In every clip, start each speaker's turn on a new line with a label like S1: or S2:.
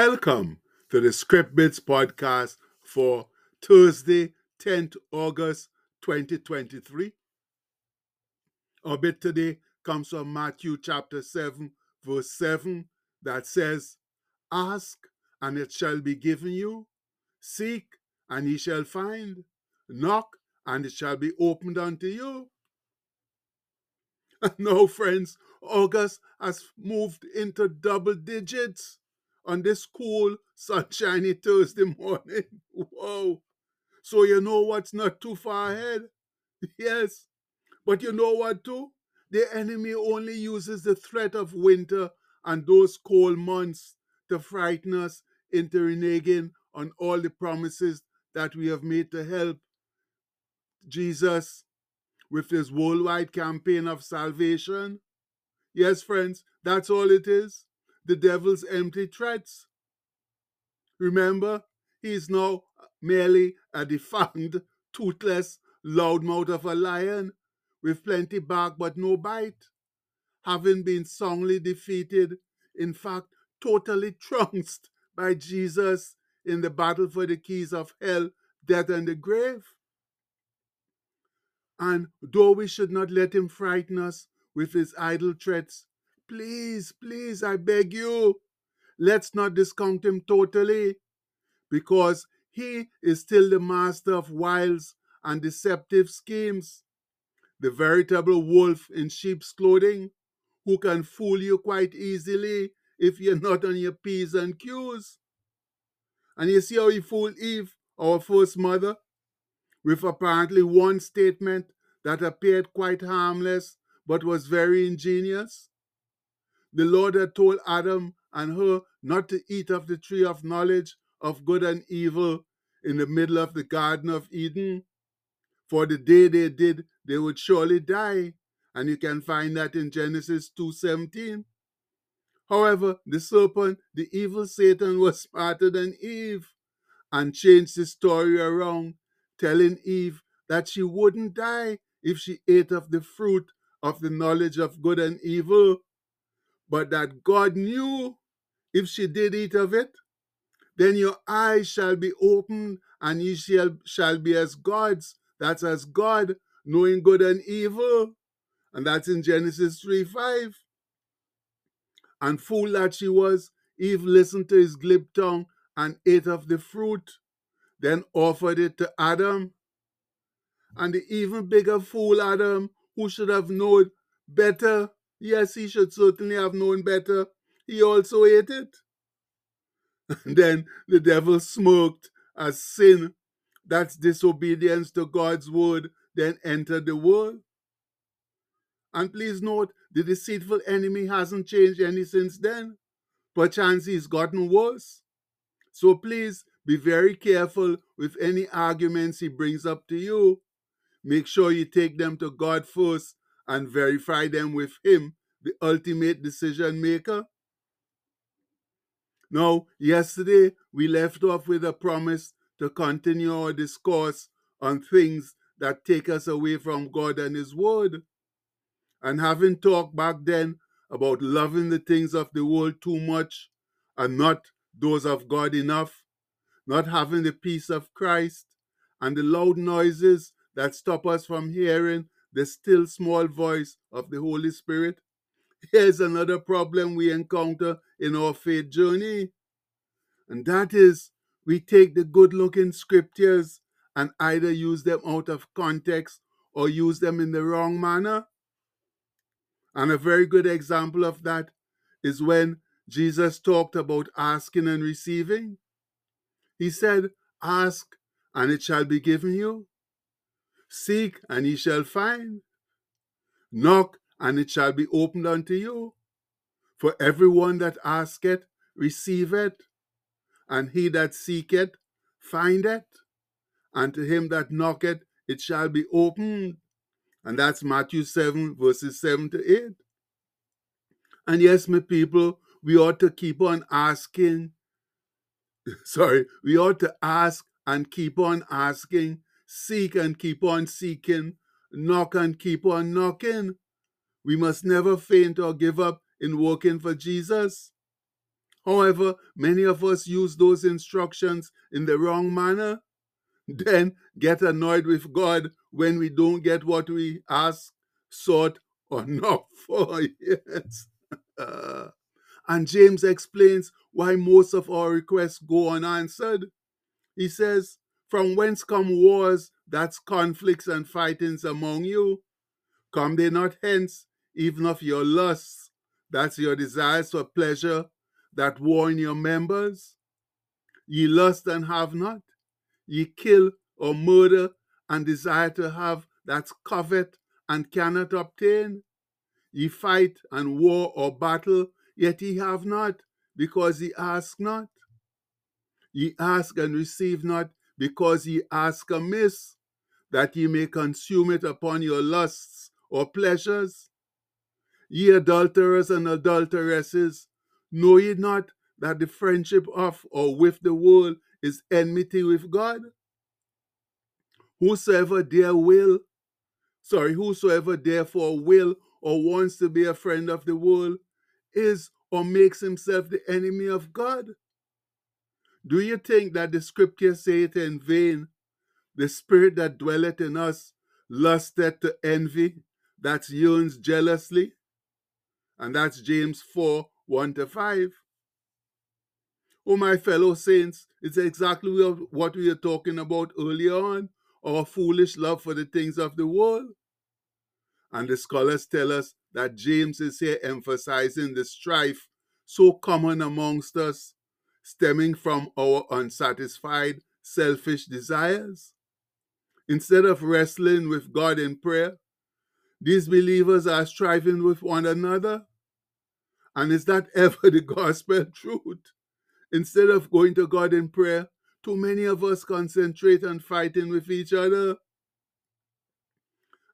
S1: Welcome to the Script Bits podcast for Thursday, 10th August 2023. Our bit today comes from Matthew chapter 7, verse 7, that says, Ask and it shall be given you, seek and ye shall find, knock and it shall be opened unto you. no, friends, August has moved into double digits on this cool, sunshiny Thursday morning. Whoa. So you know what's not too far ahead? Yes. But you know what too? The enemy only uses the threat of winter and those cold months to frighten us into reneging on all the promises that we have made to help Jesus with his worldwide campaign of salvation. Yes, friends, that's all it is the devil's empty threats. Remember, he is now merely a defunct, toothless loudmouth of a lion with plenty bark but no bite, having been soundly defeated, in fact, totally trounced by Jesus in the battle for the keys of hell, death, and the grave. And though we should not let him frighten us with his idle threats, Please, please, I beg you, let's not discount him totally because he is still the master of wiles and deceptive schemes, the veritable wolf in sheep's clothing who can fool you quite easily if you're not on your P's and Q's. And you see how he fooled Eve, our first mother, with apparently one statement that appeared quite harmless but was very ingenious the Lord had told Adam and her not to eat of the tree of knowledge of good and evil in the middle of the Garden of Eden. For the day they did, they would surely die. And you can find that in Genesis 2:17. However, the serpent, the evil Satan, was smarter than Eve and changed the story around, telling Eve that she wouldn't die if she ate of the fruit of the knowledge of good and evil but that God knew if she did eat of it, then your eyes shall be opened, and ye shall, shall be as gods. That's as God, knowing good and evil. And that's in Genesis 3 5. And fool that she was, Eve listened to his glib tongue and ate of the fruit, then offered it to Adam. And the even bigger fool Adam, who should have known better, Yes, he should certainly have known better. He also ate it. And then the devil smirked as sin, that's disobedience to God's word, then entered the world. And please note, the deceitful enemy hasn't changed any since then. Perchance he's gotten worse. So please be very careful with any arguments he brings up to you. Make sure you take them to God first and verify them with Him, the ultimate decision maker. Now, yesterday we left off with a promise to continue our discourse on things that take us away from God and His Word. And having talked back then about loving the things of the world too much and not those of God enough, not having the peace of Christ, and the loud noises that stop us from hearing the still small voice of the Holy Spirit. Here's another problem we encounter in our faith journey, and that is we take the good looking scriptures and either use them out of context or use them in the wrong manner. And a very good example of that is when Jesus talked about asking and receiving. He said, Ask and it shall be given you. Seek, and ye shall find. Knock, and it shall be opened unto you. For everyone that asketh, receiveth, and he that seeketh, findeth, and to him that knocketh, it shall be opened. And that's Matthew 7, verses 7 to 8. And yes, my people, we ought to keep on asking. Sorry, we ought to ask and keep on asking seek and keep on seeking, knock and keep on knocking. We must never faint or give up in working for Jesus. However, many of us use those instructions in the wrong manner, then get annoyed with God when we don't get what we ask, sought, or knock for. Yes. And James explains why most of our requests go unanswered. He says, From whence come wars, that's conflicts and fightings among you? Come they not hence, even of your lusts, that's your desires for pleasure, that war in your members? Ye lust and have not, ye kill or murder and desire to have, that's covet and cannot obtain. Ye fight and war or battle, yet ye have not, because ye ask not. Ye ask and receive not, because ye ask amiss, that ye may consume it upon your lusts or pleasures. Ye adulterers and adulteresses, know ye not that the friendship of or with the world is enmity with God? Whosoever dare will, sorry, whosoever therefore will or wants to be a friend of the world is or makes himself the enemy of God. Do you think that the scripture saith in vain? The spirit that dwelleth in us lusteth to envy, that yearns jealously. And that's James 4 1 to 5. Oh, my fellow saints, it's exactly what we were talking about earlier on our foolish love for the things of the world. And the scholars tell us that James is here emphasizing the strife so common amongst us, stemming from our unsatisfied, selfish desires. Instead of wrestling with God in prayer, these believers are striving with one another. And is that ever the gospel truth? Instead of going to God in prayer, too many of us concentrate on fighting with each other.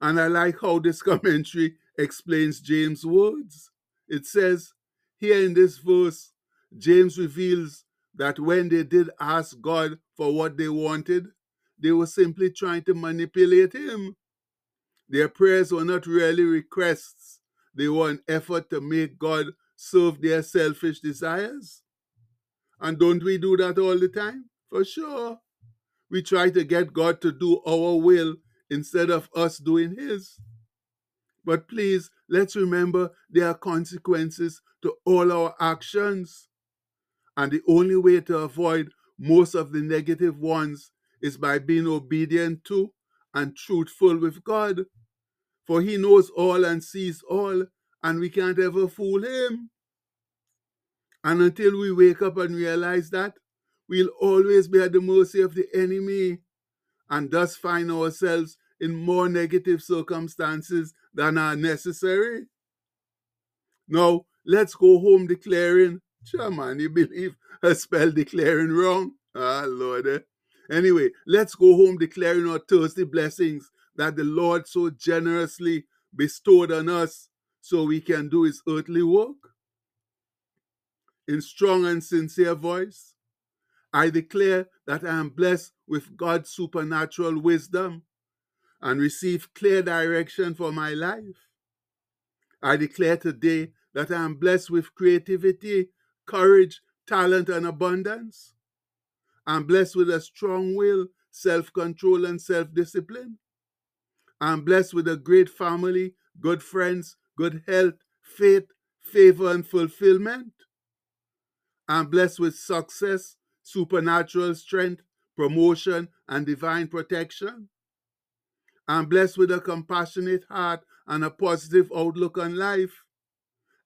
S1: And I like how this commentary explains James' words. It says, here in this verse, James reveals that when they did ask God for what they wanted, they were simply trying to manipulate Him. Their prayers were not really requests, they were an effort to make God serve their selfish desires. And don't we do that all the time? For sure. We try to get God to do our will instead of us doing His. But please, let's remember there are consequences to all our actions. And the only way to avoid most of the negative ones is by being obedient to and truthful with God. For He knows all and sees all, and we can't ever fool Him. And until we wake up and realize that, we'll always be at the mercy of the enemy and thus find ourselves in more negative circumstances than are necessary. Now, let's go home declaring. Sure, man, you believe a spell declaring wrong? Ah, Lord. Eh? Anyway, let's go home declaring our Thursday blessings that the Lord so generously bestowed on us so we can do his earthly work. In strong and sincere voice, I declare that I am blessed with God's supernatural wisdom and receive clear direction for my life. I declare today that I am blessed with creativity, courage, talent, and abundance. I'm blessed with a strong will, self control, and self discipline. I'm blessed with a great family, good friends, good health, faith, favor, and fulfillment. I'm blessed with success, supernatural strength, promotion, and divine protection. I'm blessed with a compassionate heart and a positive outlook on life.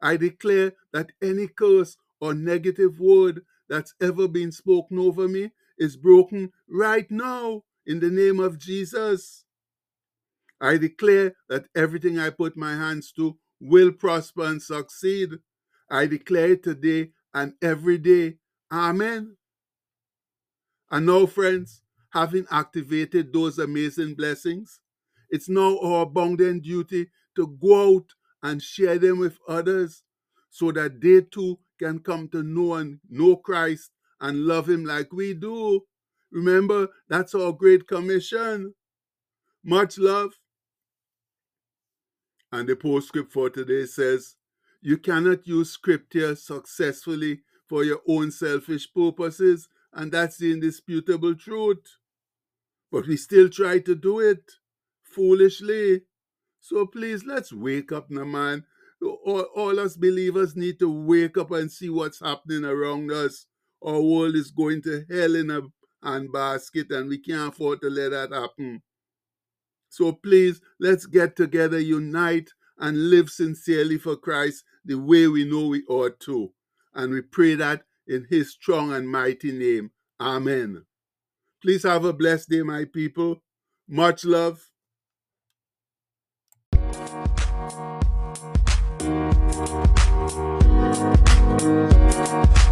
S1: I declare that any curse or negative word that's ever been spoken over me is broken right now in the name of Jesus. I declare that everything I put my hands to will prosper and succeed. I declare it today and every day. Amen. And now, friends, having activated those amazing blessings, it's now our bounden duty to go out and share them with others so that they too can come to know and know Christ and love him like we do. Remember, that's our great commission. Much love. And the postscript for today says, You cannot use scripture successfully for your own selfish purposes, and that's the indisputable truth. But we still try to do it foolishly. So please, let's wake up now, man. All, all us believers need to wake up and see what's happening around us. Our world is going to hell in a handbasket, and we can't afford to let that happen. So please, let's get together, unite, and live sincerely for Christ the way we know we ought to. And we pray that in His strong and mighty name. Amen. Please have a blessed day, my people. Much love.
S2: Thank you.